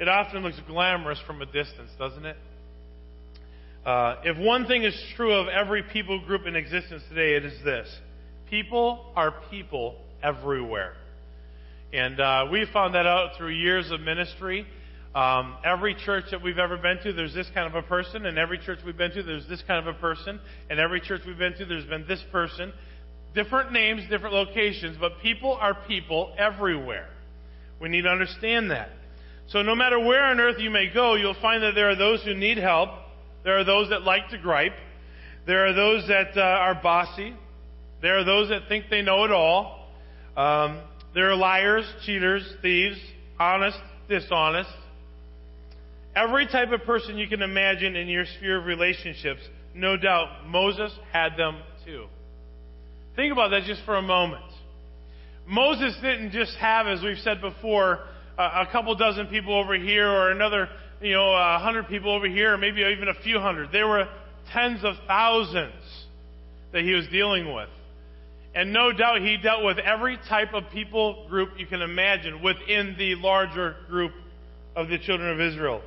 it often looks glamorous from a distance, doesn't it? Uh, if one thing is true of every people group in existence today, it is this people are people everywhere. And uh, we found that out through years of ministry. Um, every church that we've ever been to, there's this kind of a person, and every church we've been to, there's this kind of a person, and every church we've been to, there's been this person. Different names, different locations, but people are people everywhere. We need to understand that. So no matter where on earth you may go, you'll find that there are those who need help. There are those that like to gripe. There are those that uh, are bossy. There are those that think they know it all. Um, there are liars, cheaters, thieves, honest, dishonest. Every type of person you can imagine in your sphere of relationships, no doubt Moses had them too. Think about that just for a moment. Moses didn't just have, as we've said before, a, couple dozen people over here or another, you know, a hundred people over here or maybe even a few hundred. There were tens of thousands that he was dealing with. And no doubt he dealt with every type of people group you can imagine within the larger group of the children of Israel.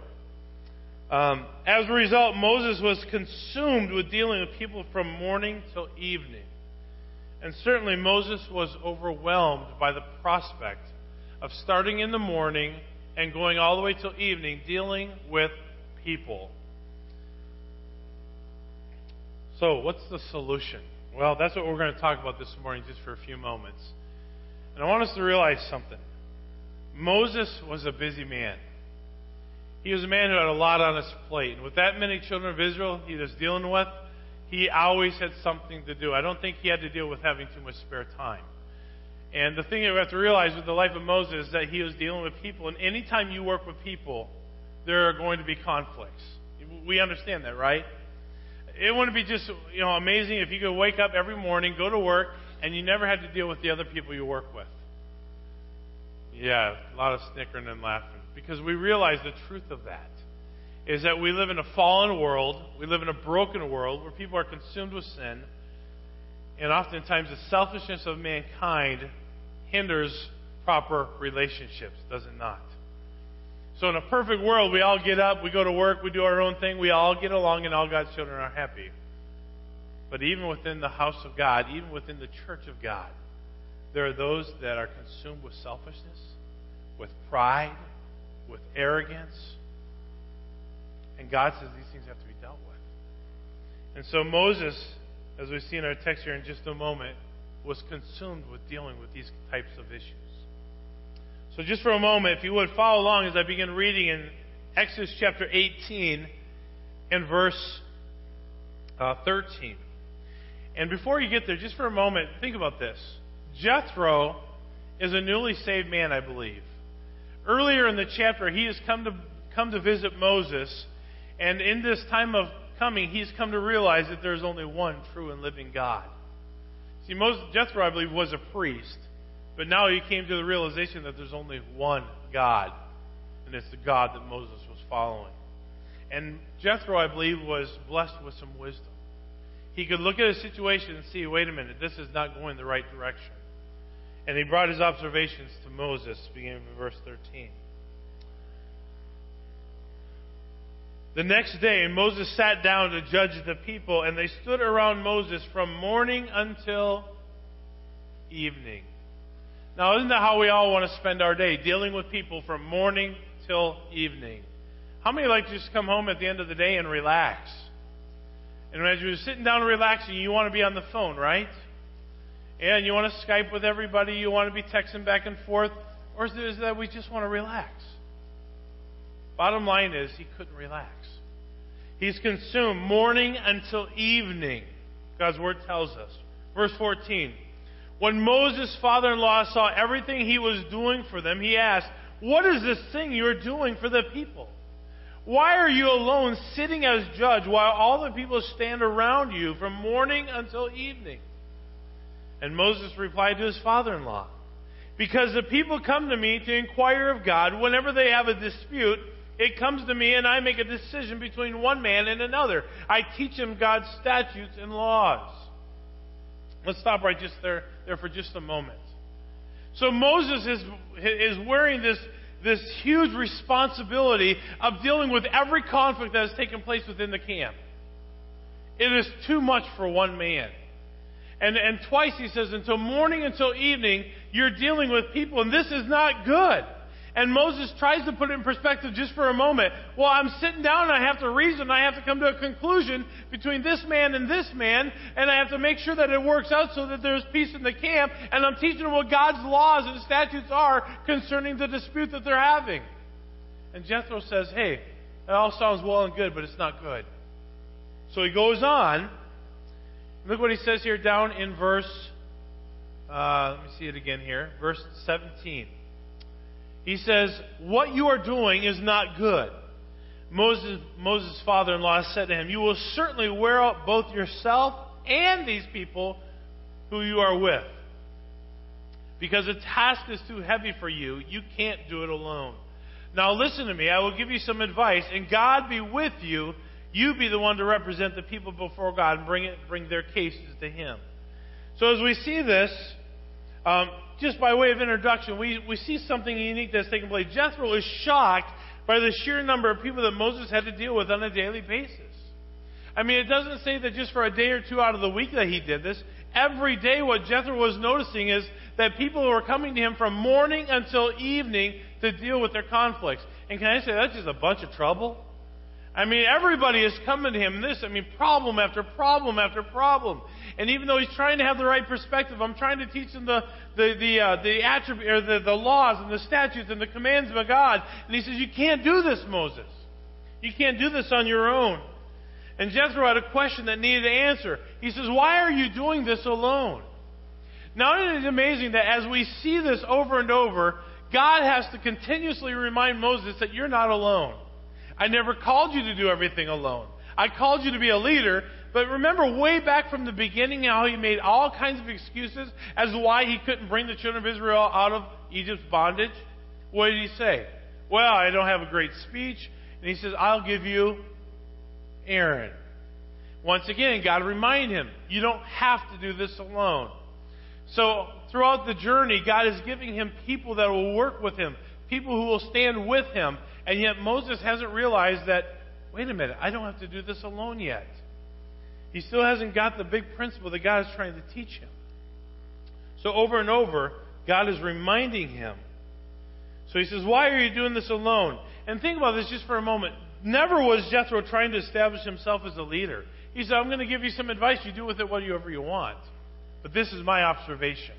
Um, as a result, Moses was consumed with dealing with people from morning till evening. And certainly Moses was overwhelmed by the prospect of starting in the morning and going all the way till evening dealing with people. So, what's the solution? Well, that's what we're going to talk about this morning just for a few moments. And I want us to realize something. Moses was a busy man. He was a man who had a lot on his plate. And with that many children of Israel he was dealing with, he always had something to do. I don't think he had to deal with having too much spare time. And the thing that we have to realize with the life of Moses is that he was dealing with people. And anytime you work with people, there are going to be conflicts. We understand that, right? It wouldn't be just you know amazing if you could wake up every morning, go to work, and you never had to deal with the other people you work with. Yeah, a lot of snickering and laughing. Because we realize the truth of that is that we live in a fallen world, we live in a broken world where people are consumed with sin, and oftentimes the selfishness of mankind hinders proper relationships, does it not? So, in a perfect world, we all get up, we go to work, we do our own thing, we all get along, and all God's children are happy. But even within the house of God, even within the church of God, there are those that are consumed with selfishness, with pride, with arrogance. And God says these things have to be dealt with. And so Moses, as we see in our text here in just a moment, was consumed with dealing with these types of issues. So, just for a moment, if you would follow along as I begin reading in Exodus chapter 18 and verse uh, 13. And before you get there, just for a moment, think about this. Jethro is a newly saved man, I believe. Earlier in the chapter, he has come to, come to visit Moses, and in this time of coming, he's come to realize that there's only one true and living God. See, Jethro, I believe, was a priest, but now he came to the realization that there's only one God, and it's the God that Moses was following. And Jethro, I believe, was blessed with some wisdom. He could look at a situation and see, wait a minute, this is not going the right direction. And he brought his observations to Moses, beginning in verse 13. The next day, Moses sat down to judge the people, and they stood around Moses from morning until evening. Now, isn't that how we all want to spend our day? Dealing with people from morning till evening. How many like to just come home at the end of the day and relax? And as you're sitting down and relaxing, you want to be on the phone, right? And you want to Skype with everybody, you want to be texting back and forth, or is it that we just want to relax? Bottom line is, he couldn't relax. He's consumed morning until evening, God's word tells us. Verse 14. When Moses' father in law saw everything he was doing for them, he asked, What is this thing you're doing for the people? Why are you alone sitting as judge while all the people stand around you from morning until evening? And Moses replied to his father in law, Because the people come to me to inquire of God whenever they have a dispute it comes to me and I make a decision between one man and another. I teach him God's statutes and laws. Let's stop right just there, there for just a moment. So Moses is, is wearing this, this huge responsibility of dealing with every conflict that has taken place within the camp. It is too much for one man. And, and twice he says, until morning, until evening, you're dealing with people, and this is not good. And Moses tries to put it in perspective just for a moment. Well, I'm sitting down and I have to reason. I have to come to a conclusion between this man and this man. And I have to make sure that it works out so that there's peace in the camp. And I'm teaching them what God's laws and statutes are concerning the dispute that they're having. And Jethro says, hey, it all sounds well and good, but it's not good. So he goes on. Look what he says here down in verse, uh, let me see it again here, verse 17. He says, What you are doing is not good. Moses, Moses' father in law said to him, You will certainly wear out both yourself and these people who you are with. Because the task is too heavy for you. You can't do it alone. Now listen to me. I will give you some advice, and God be with you. You be the one to represent the people before God and bring, it, bring their cases to Him. So as we see this, um, just by way of introduction, we, we see something unique that's taking place. Jethro is shocked by the sheer number of people that Moses had to deal with on a daily basis. I mean, it doesn't say that just for a day or two out of the week that he did this. Every day, what Jethro was noticing is that people were coming to him from morning until evening to deal with their conflicts. And can I say that's just a bunch of trouble? I mean, everybody is coming to him. This, I mean, problem after problem after problem. And even though he's trying to have the right perspective, I'm trying to teach him the the the uh, the attribute or the, the laws and the statutes and the commands of God. And he says, "You can't do this, Moses. You can't do this on your own." And Jethro had a question that needed an answer. He says, "Why are you doing this alone?" Now, isn't it amazing that as we see this over and over, God has to continuously remind Moses that you're not alone. I never called you to do everything alone. I called you to be a leader, but remember way back from the beginning how he made all kinds of excuses as to why he couldn't bring the children of Israel out of Egypt's bondage? What did he say? Well, I don't have a great speech. And he says, I'll give you Aaron. Once again, God remind him, you don't have to do this alone. So throughout the journey, God is giving him people that will work with him, people who will stand with him. And yet Moses hasn't realized that, wait a minute, I don't have to do this alone yet. He still hasn't got the big principle that God is trying to teach him. So over and over, God is reminding him. So he says, Why are you doing this alone? And think about this just for a moment. Never was Jethro trying to establish himself as a leader. He said, I'm going to give you some advice. You do with it whatever you want. But this is my observation.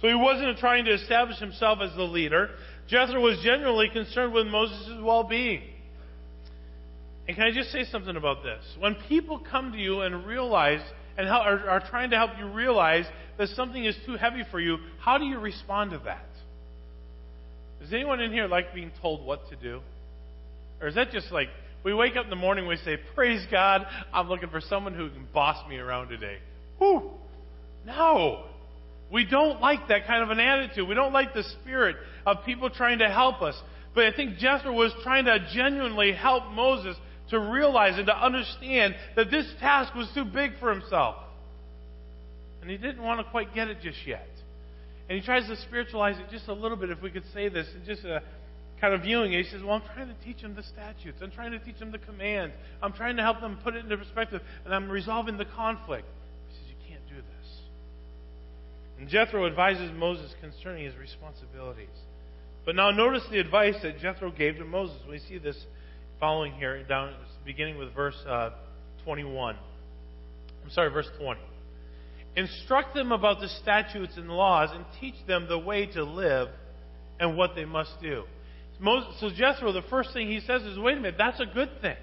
So he wasn't trying to establish himself as the leader. Jethro was genuinely concerned with Moses' well being. And can I just say something about this? When people come to you and realize and are, are trying to help you realize that something is too heavy for you, how do you respond to that? Does anyone in here like being told what to do? Or is that just like we wake up in the morning we say, Praise God, I'm looking for someone who can boss me around today? Whew. No. We don't like that kind of an attitude. We don't like the spirit of people trying to help us. But I think Jethro was trying to genuinely help Moses to realize and to understand that this task was too big for himself. And he didn't want to quite get it just yet. And he tries to spiritualize it just a little bit, if we could say this, and just a kind of viewing it. He says, Well, I'm trying to teach him the statutes. I'm trying to teach him the commands. I'm trying to help them put it into perspective, and I'm resolving the conflict. He says, You can't do this. And Jethro advises Moses concerning his responsibilities. But now notice the advice that Jethro gave to Moses. We see this following here, down beginning with verse uh, 21. I'm sorry, verse 20. Instruct them about the statutes and laws and teach them the way to live and what they must do. So Jethro, the first thing he says is, wait a minute, that's a good thing.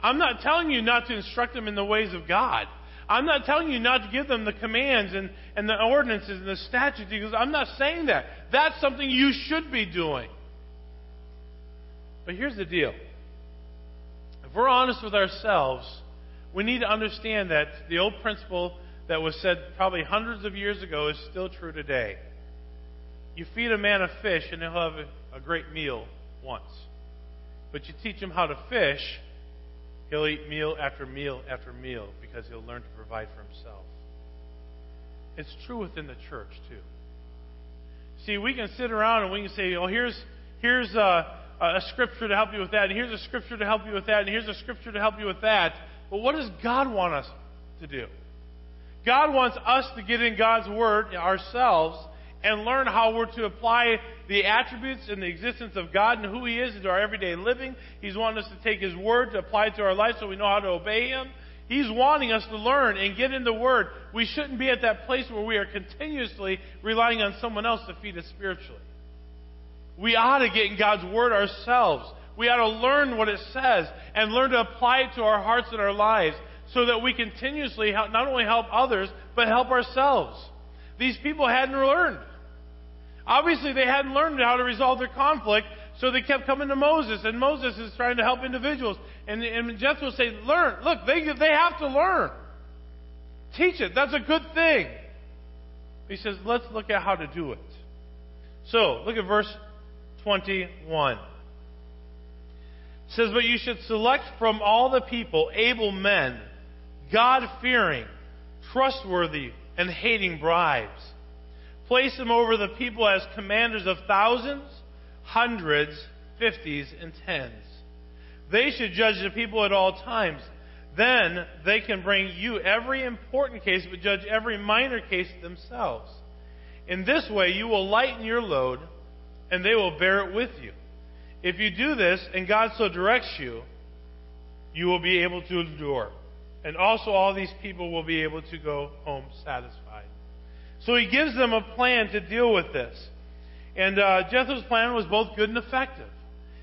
I'm not telling you not to instruct them in the ways of God. I'm not telling you not to give them the commands and, and the ordinances and the statutes because I'm not saying that. That's something you should be doing. But here's the deal if we're honest with ourselves, we need to understand that the old principle that was said probably hundreds of years ago is still true today. You feed a man a fish and he'll have a great meal once. But you teach him how to fish, he'll eat meal after meal after meal because he'll learn to provide for himself. It's true within the church, too. See, we can sit around and we can say, oh, here's, here's uh, a, a scripture to help you with that, and here's a scripture to help you with that, and here's a scripture to help you with that. But what does God want us to do? God wants us to get in God's Word ourselves and learn how we're to apply the attributes and the existence of God and who He is into our everyday living. He's wanting us to take His Word to apply it to our life so we know how to obey Him. He's wanting us to learn and get in the Word. We shouldn't be at that place where we are continuously relying on someone else to feed us spiritually. We ought to get in God's Word ourselves. We ought to learn what it says and learn to apply it to our hearts and our lives so that we continuously help, not only help others, but help ourselves. These people hadn't learned. Obviously, they hadn't learned how to resolve their conflict, so they kept coming to Moses, and Moses is trying to help individuals. And, and Jethro say, learn. Look, they, they have to learn. Teach it. That's a good thing. He says, let's look at how to do it. So, look at verse 21. It says, But you should select from all the people able men, God fearing, trustworthy, and hating bribes. Place them over the people as commanders of thousands, hundreds, fifties, and tens. They should judge the people at all times. Then they can bring you every important case, but judge every minor case themselves. In this way, you will lighten your load, and they will bear it with you. If you do this, and God so directs you, you will be able to endure. And also, all these people will be able to go home satisfied. So he gives them a plan to deal with this. And uh, Jethro's plan was both good and effective.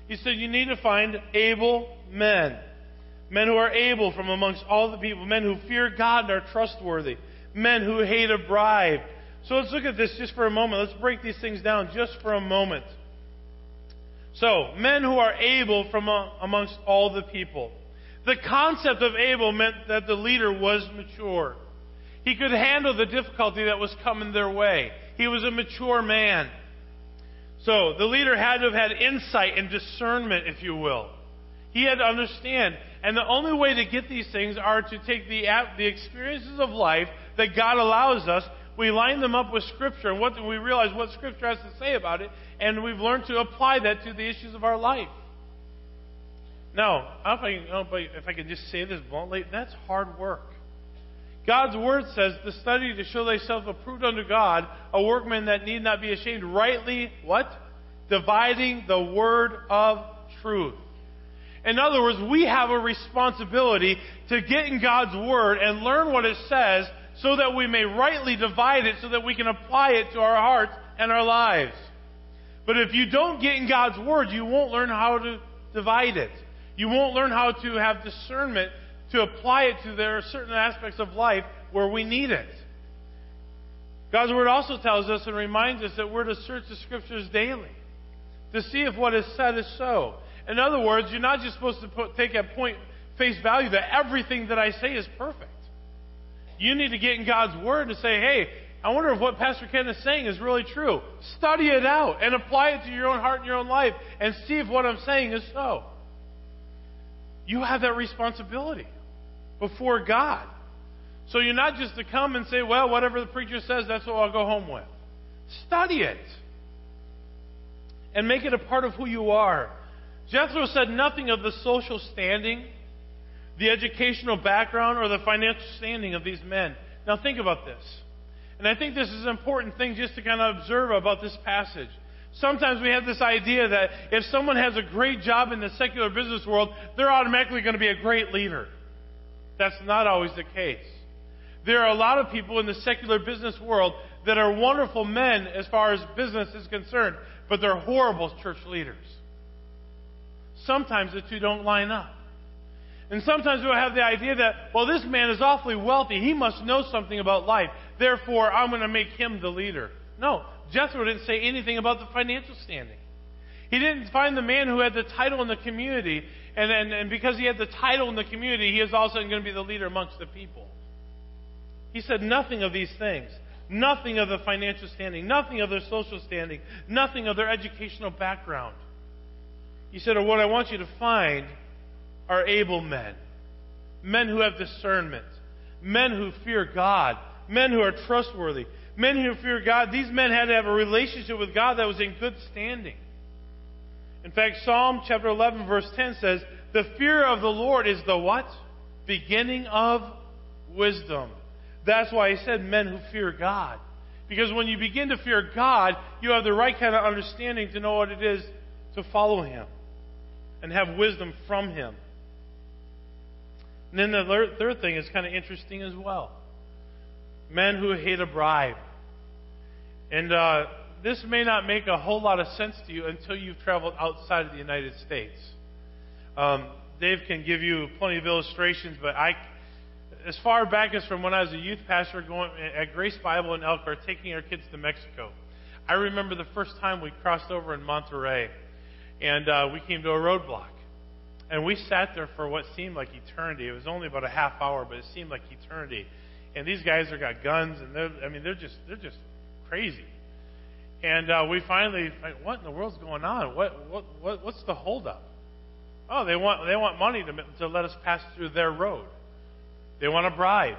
He said, You need to find able men. Men who are able from amongst all the people. Men who fear God and are trustworthy. Men who hate a bribe. So let's look at this just for a moment. Let's break these things down just for a moment. So, men who are able from amongst all the people. The concept of able meant that the leader was mature. He could handle the difficulty that was coming their way. He was a mature man. So the leader had to have had insight and discernment, if you will. He had to understand. And the only way to get these things are to take the, the experiences of life that God allows us, we line them up with Scripture, and what we realize what Scripture has to say about it, and we've learned to apply that to the issues of our life. Now, if I, if I can just say this bluntly, that's hard work. God's word says to study to show thyself approved unto God, a workman that need not be ashamed, rightly what? Dividing the word of truth. In other words, we have a responsibility to get in God's word and learn what it says so that we may rightly divide it so that we can apply it to our hearts and our lives. But if you don't get in God's word, you won't learn how to divide it. You won't learn how to have discernment to apply it to there are certain aspects of life where we need it. God's Word also tells us and reminds us that we're to search the Scriptures daily to see if what is said is so. In other words, you're not just supposed to put, take at point face value that everything that I say is perfect. You need to get in God's Word and say, hey, I wonder if what Pastor Ken is saying is really true. Study it out and apply it to your own heart and your own life and see if what I'm saying is so. You have that responsibility before God. So you're not just to come and say, well, whatever the preacher says, that's what I'll go home with. Study it. And make it a part of who you are. Jethro said nothing of the social standing, the educational background, or the financial standing of these men. Now think about this. And I think this is an important thing just to kind of observe about this passage. Sometimes we have this idea that if someone has a great job in the secular business world, they're automatically going to be a great leader. That's not always the case. There are a lot of people in the secular business world that are wonderful men as far as business is concerned, but they're horrible church leaders. Sometimes the two don't line up. And sometimes we'll have the idea that, well, this man is awfully wealthy. He must know something about life. Therefore, I'm going to make him the leader. No, Jethro didn't say anything about the financial standing. He didn't find the man who had the title in the community, and, and, and because he had the title in the community, he is also going to be the leader amongst the people. He said nothing of these things. Nothing of the financial standing, nothing of their social standing, nothing of their educational background. He said, What I want you to find are able men, men who have discernment, men who fear God, men who are trustworthy, men who fear God. These men had to have a relationship with God that was in good standing. In fact, Psalm chapter 11 verse 10 says, the fear of the Lord is the what? Beginning of wisdom. That's why he said men who fear God. Because when you begin to fear God, you have the right kind of understanding to know what it is to follow Him and have wisdom from Him. And then the third thing is kind of interesting as well men who hate a bribe. And uh, this may not make a whole lot of sense to you until you've traveled outside of the United States. Um, Dave can give you plenty of illustrations, but I as far back as from when I was a youth pastor going at Grace Bible in Elkhart, taking our kids to Mexico. I remember the first time we crossed over in Monterrey, and uh, we came to a roadblock, and we sat there for what seemed like eternity. It was only about a half hour, but it seemed like eternity. And these guys have got guns, and they're, I mean, they're just they're just crazy. And uh, we finally, like, what in the world's going on? What what, what what's the holdup? Oh, they want they want money to to let us pass through their road. They want a bribe.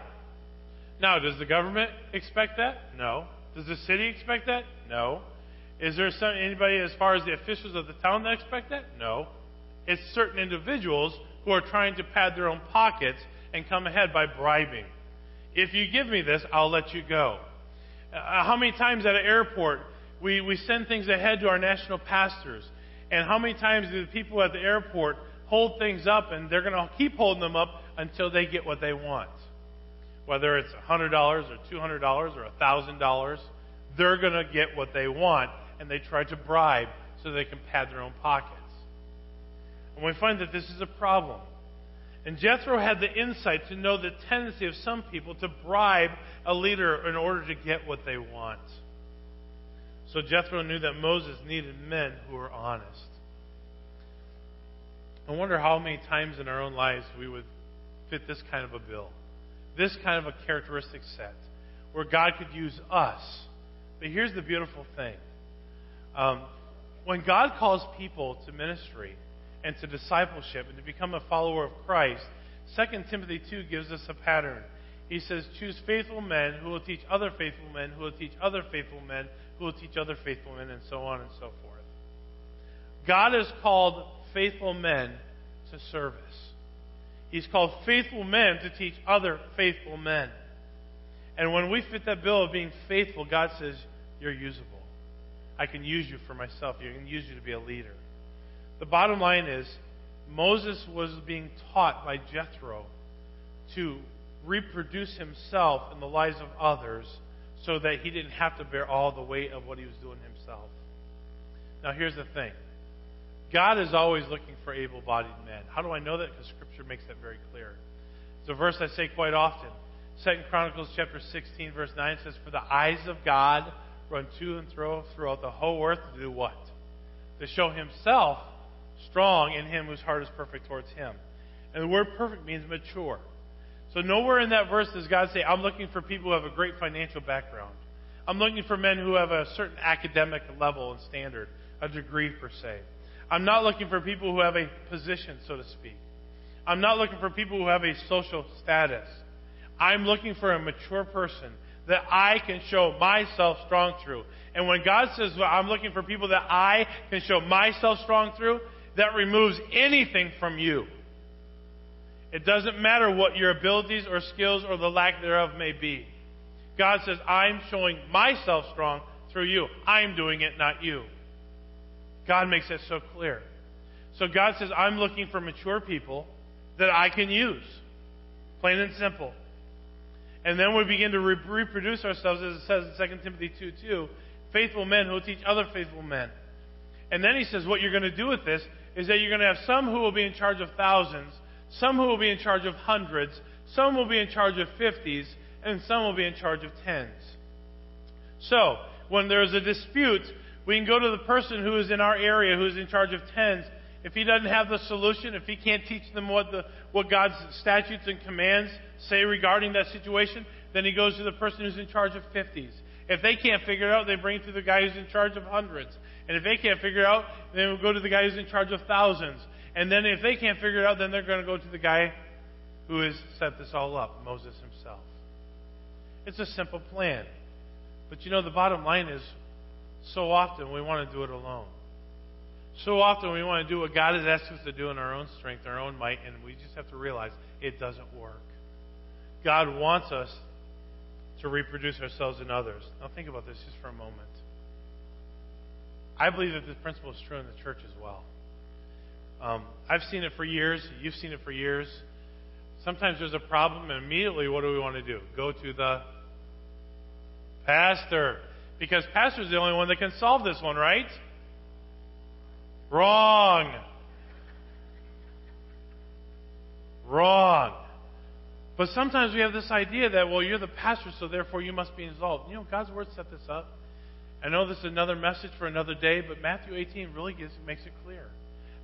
Now, does the government expect that? No. Does the city expect that? No. Is there some, anybody, as far as the officials of the town, that expect that? No. It's certain individuals who are trying to pad their own pockets and come ahead by bribing. If you give me this, I'll let you go. Uh, how many times at an airport we, we send things ahead to our national pastors? And how many times do the people at the airport hold things up and they're going to keep holding them up until they get what they want. Whether it's $100 or $200 or $1,000, they're going to get what they want and they try to bribe so they can pad their own pockets. And we find that this is a problem. And Jethro had the insight to know the tendency of some people to bribe a leader in order to get what they want. So Jethro knew that Moses needed men who were honest. I wonder how many times in our own lives we would fit this kind of a bill, this kind of a characteristic set, where God could use us. But here's the beautiful thing um, when God calls people to ministry and to discipleship and to become a follower of Christ, 2 Timothy 2 gives us a pattern. He says, Choose faithful men who will teach other faithful men, who will teach other faithful men, who will teach other faithful men, and so on and so forth. God has called faithful men to service. He's called faithful men to teach other faithful men. And when we fit that bill of being faithful, God says, You're usable. I can use you for myself. I can use you to be a leader. The bottom line is, Moses was being taught by Jethro to reproduce himself in the lives of others so that he didn't have to bear all the weight of what he was doing himself. Now, here's the thing God is always looking for able bodied men. How do I know that? Because Scripture makes that very clear. It's a verse I say quite often. Second Chronicles chapter 16, verse 9 says, For the eyes of God run to and fro throughout the whole earth to do what? To show himself strong in him whose heart is perfect towards him. And the word perfect means mature. So nowhere in that verse does God say, I'm looking for people who have a great financial background. I'm looking for men who have a certain academic level and standard, a degree per se. I'm not looking for people who have a position, so to speak. I'm not looking for people who have a social status. I'm looking for a mature person that I can show myself strong through. And when God says, well, I'm looking for people that I can show myself strong through, that removes anything from you. It doesn't matter what your abilities or skills or the lack thereof may be. God says, I'm showing myself strong through you. I'm doing it, not you. God makes that so clear. So God says, I'm looking for mature people that I can use. Plain and simple. And then we begin to re- reproduce ourselves, as it says in 2 Timothy 2 2, faithful men who will teach other faithful men. And then he says, what you're going to do with this is that you're going to have some who will be in charge of thousands, some who will be in charge of hundreds, some will be in charge of fifties, and some will be in charge of tens. So, when there's a dispute we can go to the person who is in our area, who is in charge of tens. If he doesn't have the solution, if he can't teach them what, the, what God's statutes and commands say regarding that situation, then he goes to the person who's in charge of fifties. If they can't figure it out, they bring it to the guy who's in charge of hundreds. And if they can't figure it out, then we'll go to the guy who's in charge of thousands. And then if they can't figure it out, then they're going to go to the guy who has set this all up, Moses himself. It's a simple plan. But you know, the bottom line is so often we want to do it alone. So often we want to do what God has asked us to do in our own strength, our own might, and we just have to realize it doesn't work. God wants us to reproduce ourselves in others. Now think about this just for a moment. I believe that this principle is true in the church as well. Um, I've seen it for years. You've seen it for years. Sometimes there's a problem, and immediately, what do we want to do? Go to the pastor. Because pastor's the only one that can solve this one, right? Wrong. Wrong. But sometimes we have this idea that, well, you're the pastor, so therefore you must be involved. You know, God's Word set this up. I know this is another message for another day, but Matthew 18 really gives, makes it clear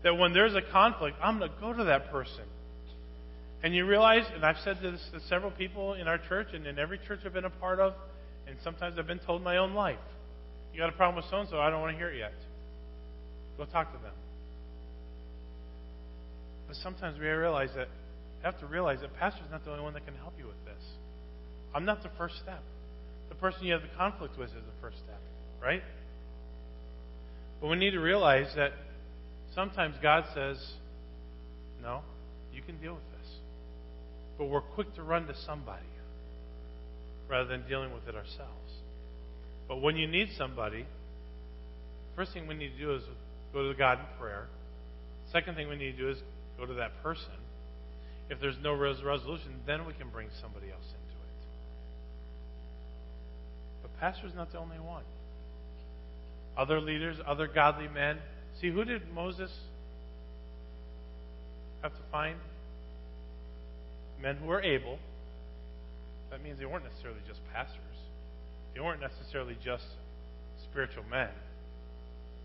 that when there's a conflict, I'm going to go to that person. And you realize, and I've said this to several people in our church and in every church I've been a part of, and sometimes I've been told in my own life, you got a problem with so and so, I don't want to hear it yet. Go talk to them. But sometimes we realize that have to realize that pastor's not the only one that can help you with this. I'm not the first step. The person you have the conflict with is the first step, right? But we need to realize that sometimes God says, No, you can deal with this. But we're quick to run to somebody rather than dealing with it ourselves. But when you need somebody, first thing we need to do is go to God in prayer. Second thing we need to do is go to that person if there's no resolution, then we can bring somebody else into it. But pastor's not the only one. Other leaders, other godly men. See, who did Moses have to find? Men who were able. That means they weren't necessarily just pastors. They weren't necessarily just spiritual men.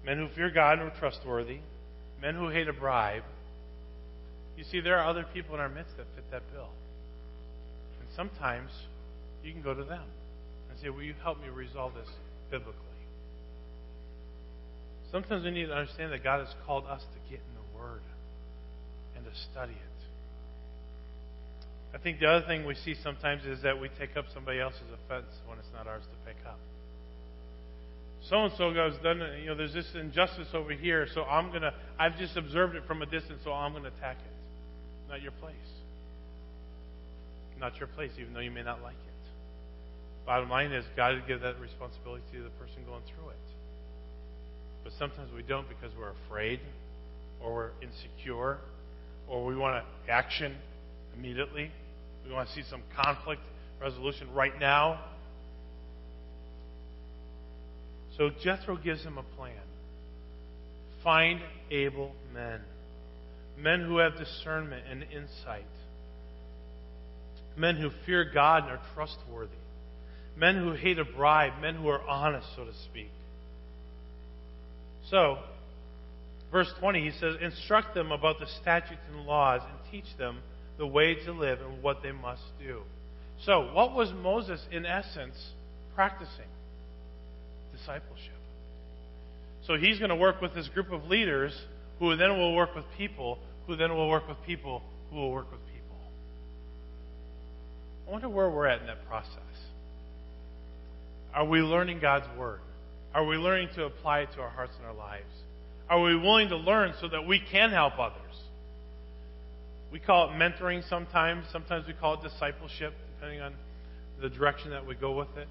Men who fear God and were trustworthy. Men who hate a bribe you see, there are other people in our midst that fit that bill. And sometimes you can go to them and say, Will you help me resolve this biblically? Sometimes we need to understand that God has called us to get in the Word and to study it. I think the other thing we see sometimes is that we take up somebody else's offense when it's not ours to pick up. So and so goes, done, you know, there's this injustice over here, so I'm gonna, I've just observed it from a distance, so I'm gonna attack it. Not your place. Not your place, even though you may not like it. Bottom line is, God would give that responsibility to the person going through it. But sometimes we don't because we're afraid, or we're insecure, or we want action immediately. We want to see some conflict resolution right now. So Jethro gives him a plan. Find able men men who have discernment and insight, men who fear God and are trustworthy, men who hate a bribe, men who are honest, so to speak. So, verse 20, he says, Instruct them about the statutes and laws and teach them the way to live and what they must do. So, what was Moses, in essence, practicing? Discipleship. So, he's going to work with this group of leaders who then will work with people who then will work with people who will work with people. I wonder where we're at in that process. Are we learning God's Word? Are we learning to apply it to our hearts and our lives? Are we willing to learn so that we can help others? We call it mentoring sometimes. Sometimes we call it discipleship, depending on the direction that we go with it.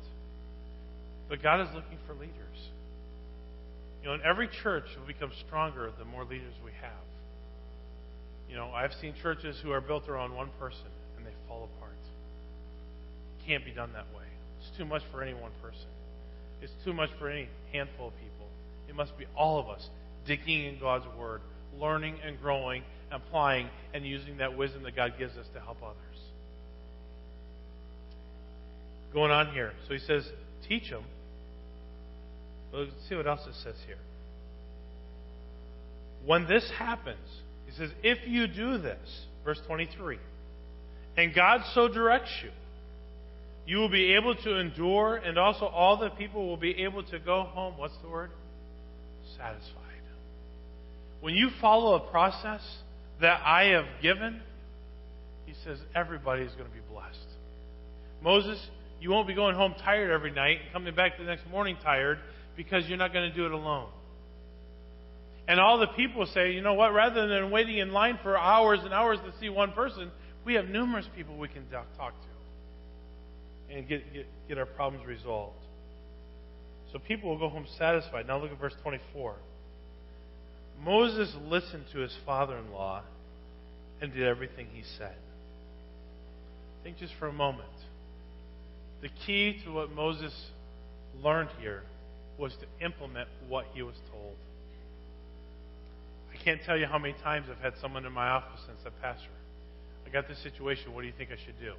But God is looking for leaders. You know, in every church will become stronger the more leaders we have. You know, I've seen churches who are built around one person and they fall apart. It can't be done that way. It's too much for any one person. It's too much for any handful of people. It must be all of us digging in God's Word, learning and growing, applying, and using that wisdom that God gives us to help others. Going on here. So he says, teach them. Let's see what else it says here. When this happens, he says, If you do this, verse 23, and God so directs you, you will be able to endure, and also all the people will be able to go home. What's the word? Satisfied. When you follow a process that I have given, he says everybody is going to be blessed. Moses, you won't be going home tired every night and coming back the next morning tired because you're not going to do it alone. And all the people say, you know what, rather than waiting in line for hours and hours to see one person, we have numerous people we can talk to and get, get, get our problems resolved. So people will go home satisfied. Now look at verse 24. Moses listened to his father in law and did everything he said. Think just for a moment. The key to what Moses learned here was to implement what he was told. I can't tell you how many times I've had someone in my office and said, Pastor, I got this situation. What do you think I should do?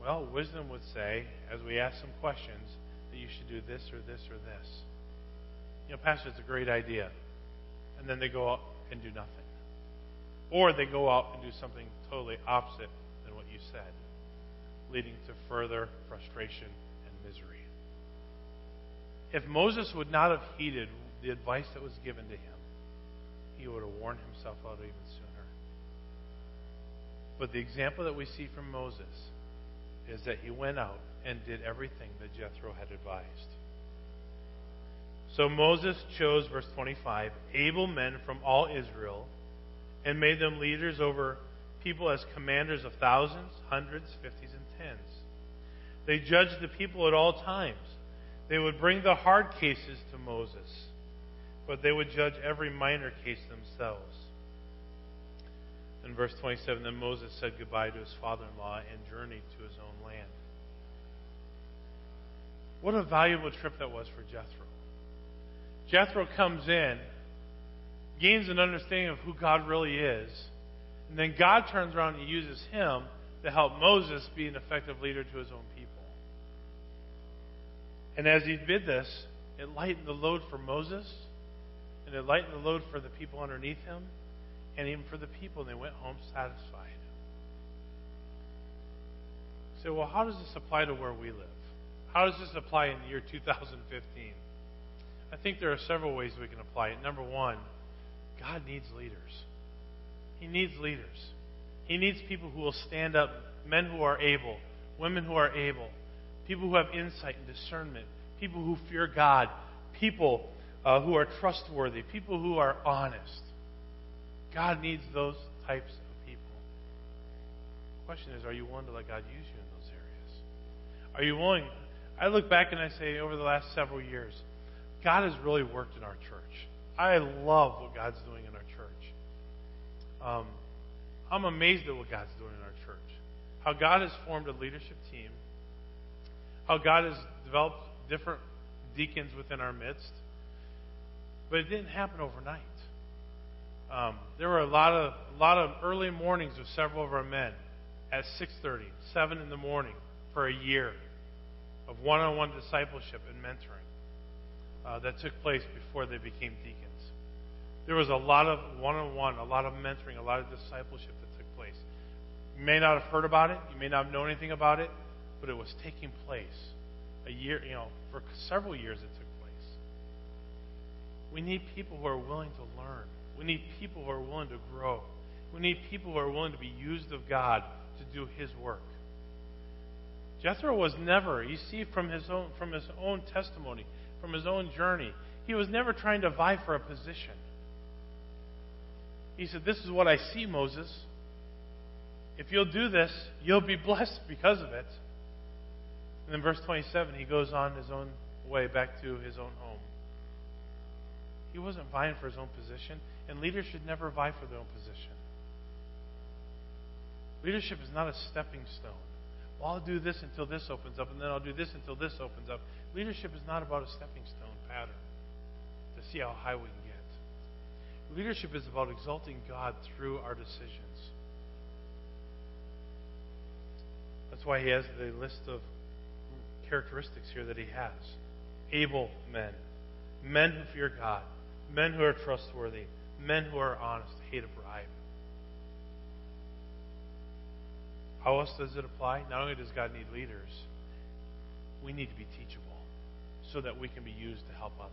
Well, wisdom would say, as we ask some questions, that you should do this or this or this. You know, Pastor, it's a great idea. And then they go out and do nothing. Or they go out and do something totally opposite than what you said, leading to further frustration and misery. If Moses would not have heeded the advice that was given to him, he would have worn himself out even sooner. But the example that we see from Moses is that he went out and did everything that Jethro had advised. So Moses chose, verse 25, able men from all Israel and made them leaders over people as commanders of thousands, hundreds, fifties, and tens. They judged the people at all times. They would bring the hard cases to Moses, but they would judge every minor case themselves. In verse 27, then Moses said goodbye to his father in law and journeyed to his own land. What a valuable trip that was for Jethro. Jethro comes in, gains an understanding of who God really is, and then God turns around and uses him to help Moses be an effective leader to his own people. And as he did this, it lightened the load for Moses, and it lightened the load for the people underneath him, and even for the people, and they went home satisfied. So, well, how does this apply to where we live? How does this apply in the year 2015? I think there are several ways we can apply it. Number one, God needs leaders. He needs leaders. He needs people who will stand up, men who are able, women who are able, people who have insight and discernment, people who fear God, people uh, who are trustworthy, people who are honest. God needs those types of people. The question is, are you willing to let God use you in those areas? Are you willing? I look back and I say, over the last several years, God has really worked in our church. I love what God's doing in our church. Um, I'm amazed at what God's doing in our church. How God has formed a leadership team. How God has developed different deacons within our midst. But it didn't happen overnight. Um, there were a lot of a lot of early mornings with several of our men at 6:30, 7 in the morning for a year of one-on-one discipleship and mentoring uh, that took place before they became deacons. There was a lot of one-on-one, a lot of mentoring, a lot of discipleship that took place. You may not have heard about it, you may not know anything about it, but it was taking place. A year, you know, for several years it took place. We need people who are willing to learn. We need people who are willing to grow. We need people who are willing to be used of God to do His work. Jethro was never, you see from his own from his own testimony, from his own journey, he was never trying to vie for a position. He said, This is what I see, Moses. If you'll do this, you'll be blessed because of it. And then verse 27, he goes on his own way back to his own home. He wasn't vying for his own position, and leaders should never vie for their own position. Leadership is not a stepping stone. Well, I'll do this until this opens up, and then I'll do this until this opens up. Leadership is not about a stepping stone pattern to see how high we can get. Leadership is about exalting God through our decisions. That's why he has the list of characteristics here that he has able men, men who fear God, men who are trustworthy, men who are honest, hate a bribe. How else does it apply? Not only does God need leaders, we need to be teachable so that we can be used to help others.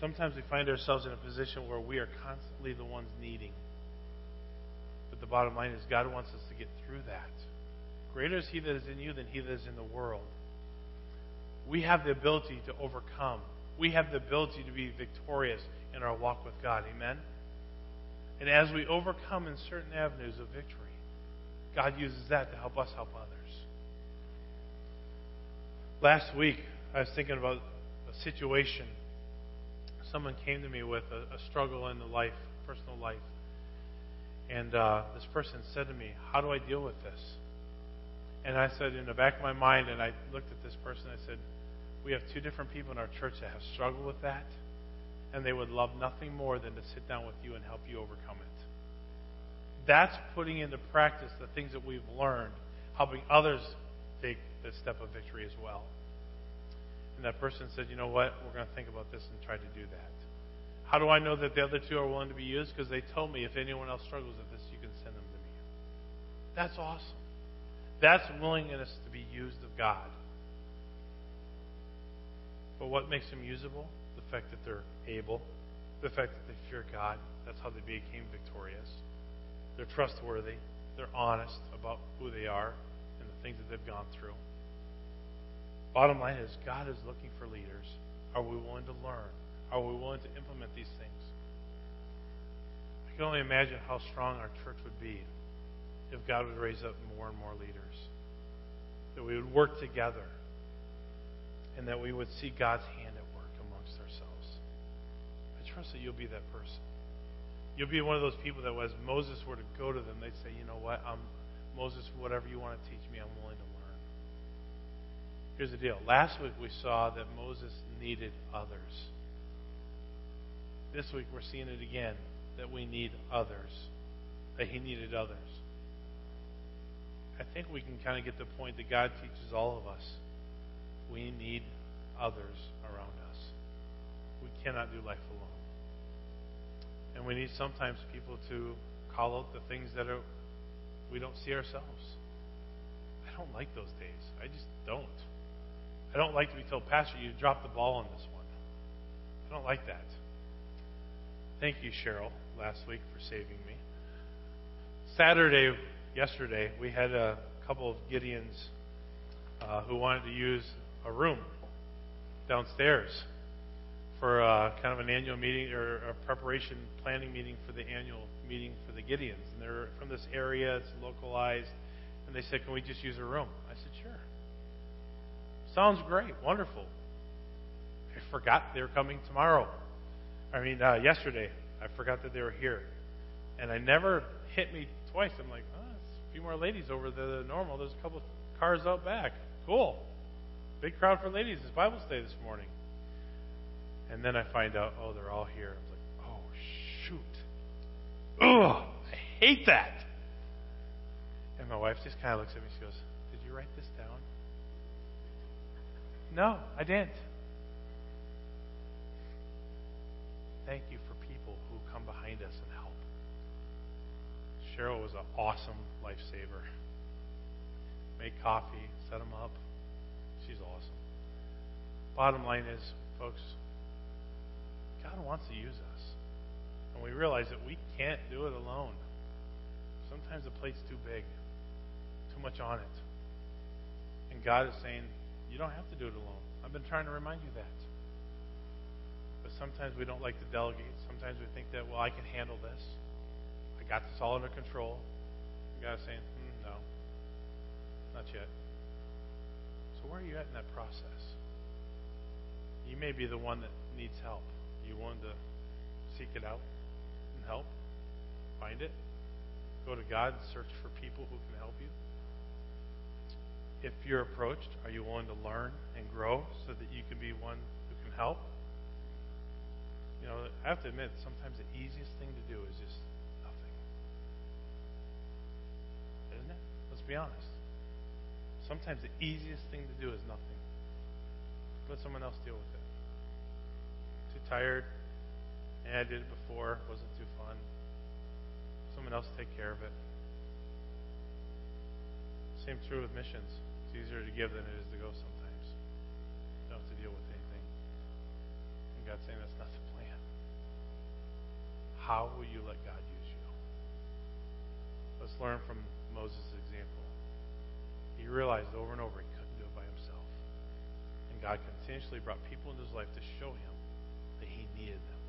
Sometimes we find ourselves in a position where we are constantly the ones needing. But the bottom line is, God wants us to get through that. Greater is He that is in you than He that is in the world. We have the ability to overcome. We have the ability to be victorious in our walk with God. Amen? And as we overcome in certain avenues of victory, God uses that to help us help others. Last week, I was thinking about a situation. Someone came to me with a, a struggle in the life, personal life. And uh, this person said to me, How do I deal with this? And I said, in the back of my mind, and I looked at this person, I said, We have two different people in our church that have struggled with that, and they would love nothing more than to sit down with you and help you overcome it. That's putting into practice the things that we've learned, helping others take the step of victory as well. And that person said, You know what? We're going to think about this and try to do that. How do I know that the other two are willing to be used? Because they told me if anyone else struggles with this, you can send them to me. That's awesome. That's willingness to be used of God. But what makes them usable? The fact that they're able, the fact that they fear God. That's how they became victorious. They're trustworthy. They're honest about who they are and the things that they've gone through. Bottom line is, God is looking for leaders. Are we willing to learn? Are we willing to implement these things? I can only imagine how strong our church would be if God would raise up more and more leaders. That we would work together. And that we would see God's hand at work amongst ourselves. I trust that you'll be that person. You'll be one of those people that, as Moses were to go to them, they'd say, You know what? I'm Moses, whatever you want to teach me, I'm willing to learn. Here's the deal. Last week we saw that Moses needed others. This week we're seeing it again that we need others, that he needed others. I think we can kind of get the point that God teaches all of us. We need others around us. We cannot do life alone. And we need sometimes people to call out the things that are we don't see ourselves. I don't like those days. I just don't. I don't like to be told, Pastor, you dropped the ball on this one. I don't like that. Thank you, Cheryl, last week for saving me. Saturday, yesterday, we had a couple of Gideons uh, who wanted to use a room downstairs for uh, kind of an annual meeting or a preparation planning meeting for the annual meeting for the Gideons. And they're from this area, it's localized. And they said, Can we just use a room? I said, Sure. Sounds great, wonderful. I forgot they were coming tomorrow. I mean, uh, yesterday. I forgot that they were here. And I never hit me twice. I'm like, oh, a few more ladies over the normal. There's a couple cars out back. Cool. Big crowd for ladies. It's Bible study this morning. And then I find out, oh, they're all here. I was like, oh, shoot. Ugh, I hate that. And my wife just kind of looks at me. She goes, Did you write this down? No, I didn't. Thank you for people who come behind us and help. Cheryl was an awesome lifesaver. Make coffee, set them up. She's awesome. Bottom line is, folks, God wants to use us. And we realize that we can't do it alone. Sometimes the plate's too big, too much on it. And God is saying, you don't have to do it alone. I've been trying to remind you that. But sometimes we don't like to delegate. Sometimes we think that, well, I can handle this. I got this all under control. And God's saying, hmm, no, not yet. So where are you at in that process? You may be the one that needs help. You want to seek it out and help? Find it? Go to God and search for people who can help you? If you're approached, are you willing to learn and grow so that you can be one who can help? You know, I have to admit, sometimes the easiest thing to do is just nothing. Isn't it? Let's be honest. Sometimes the easiest thing to do is nothing. Let someone else deal with it. Too tired. And I did it before. Wasn't too fun. Someone else take care of it. Same true with missions. It's easier to give than it is to go sometimes. You don't have to deal with anything. And God's saying that's not the plan. How will you let God use you? Let's learn from Moses'. He realized over and over he couldn't do it by himself. And God continuously brought people into his life to show him that he needed them.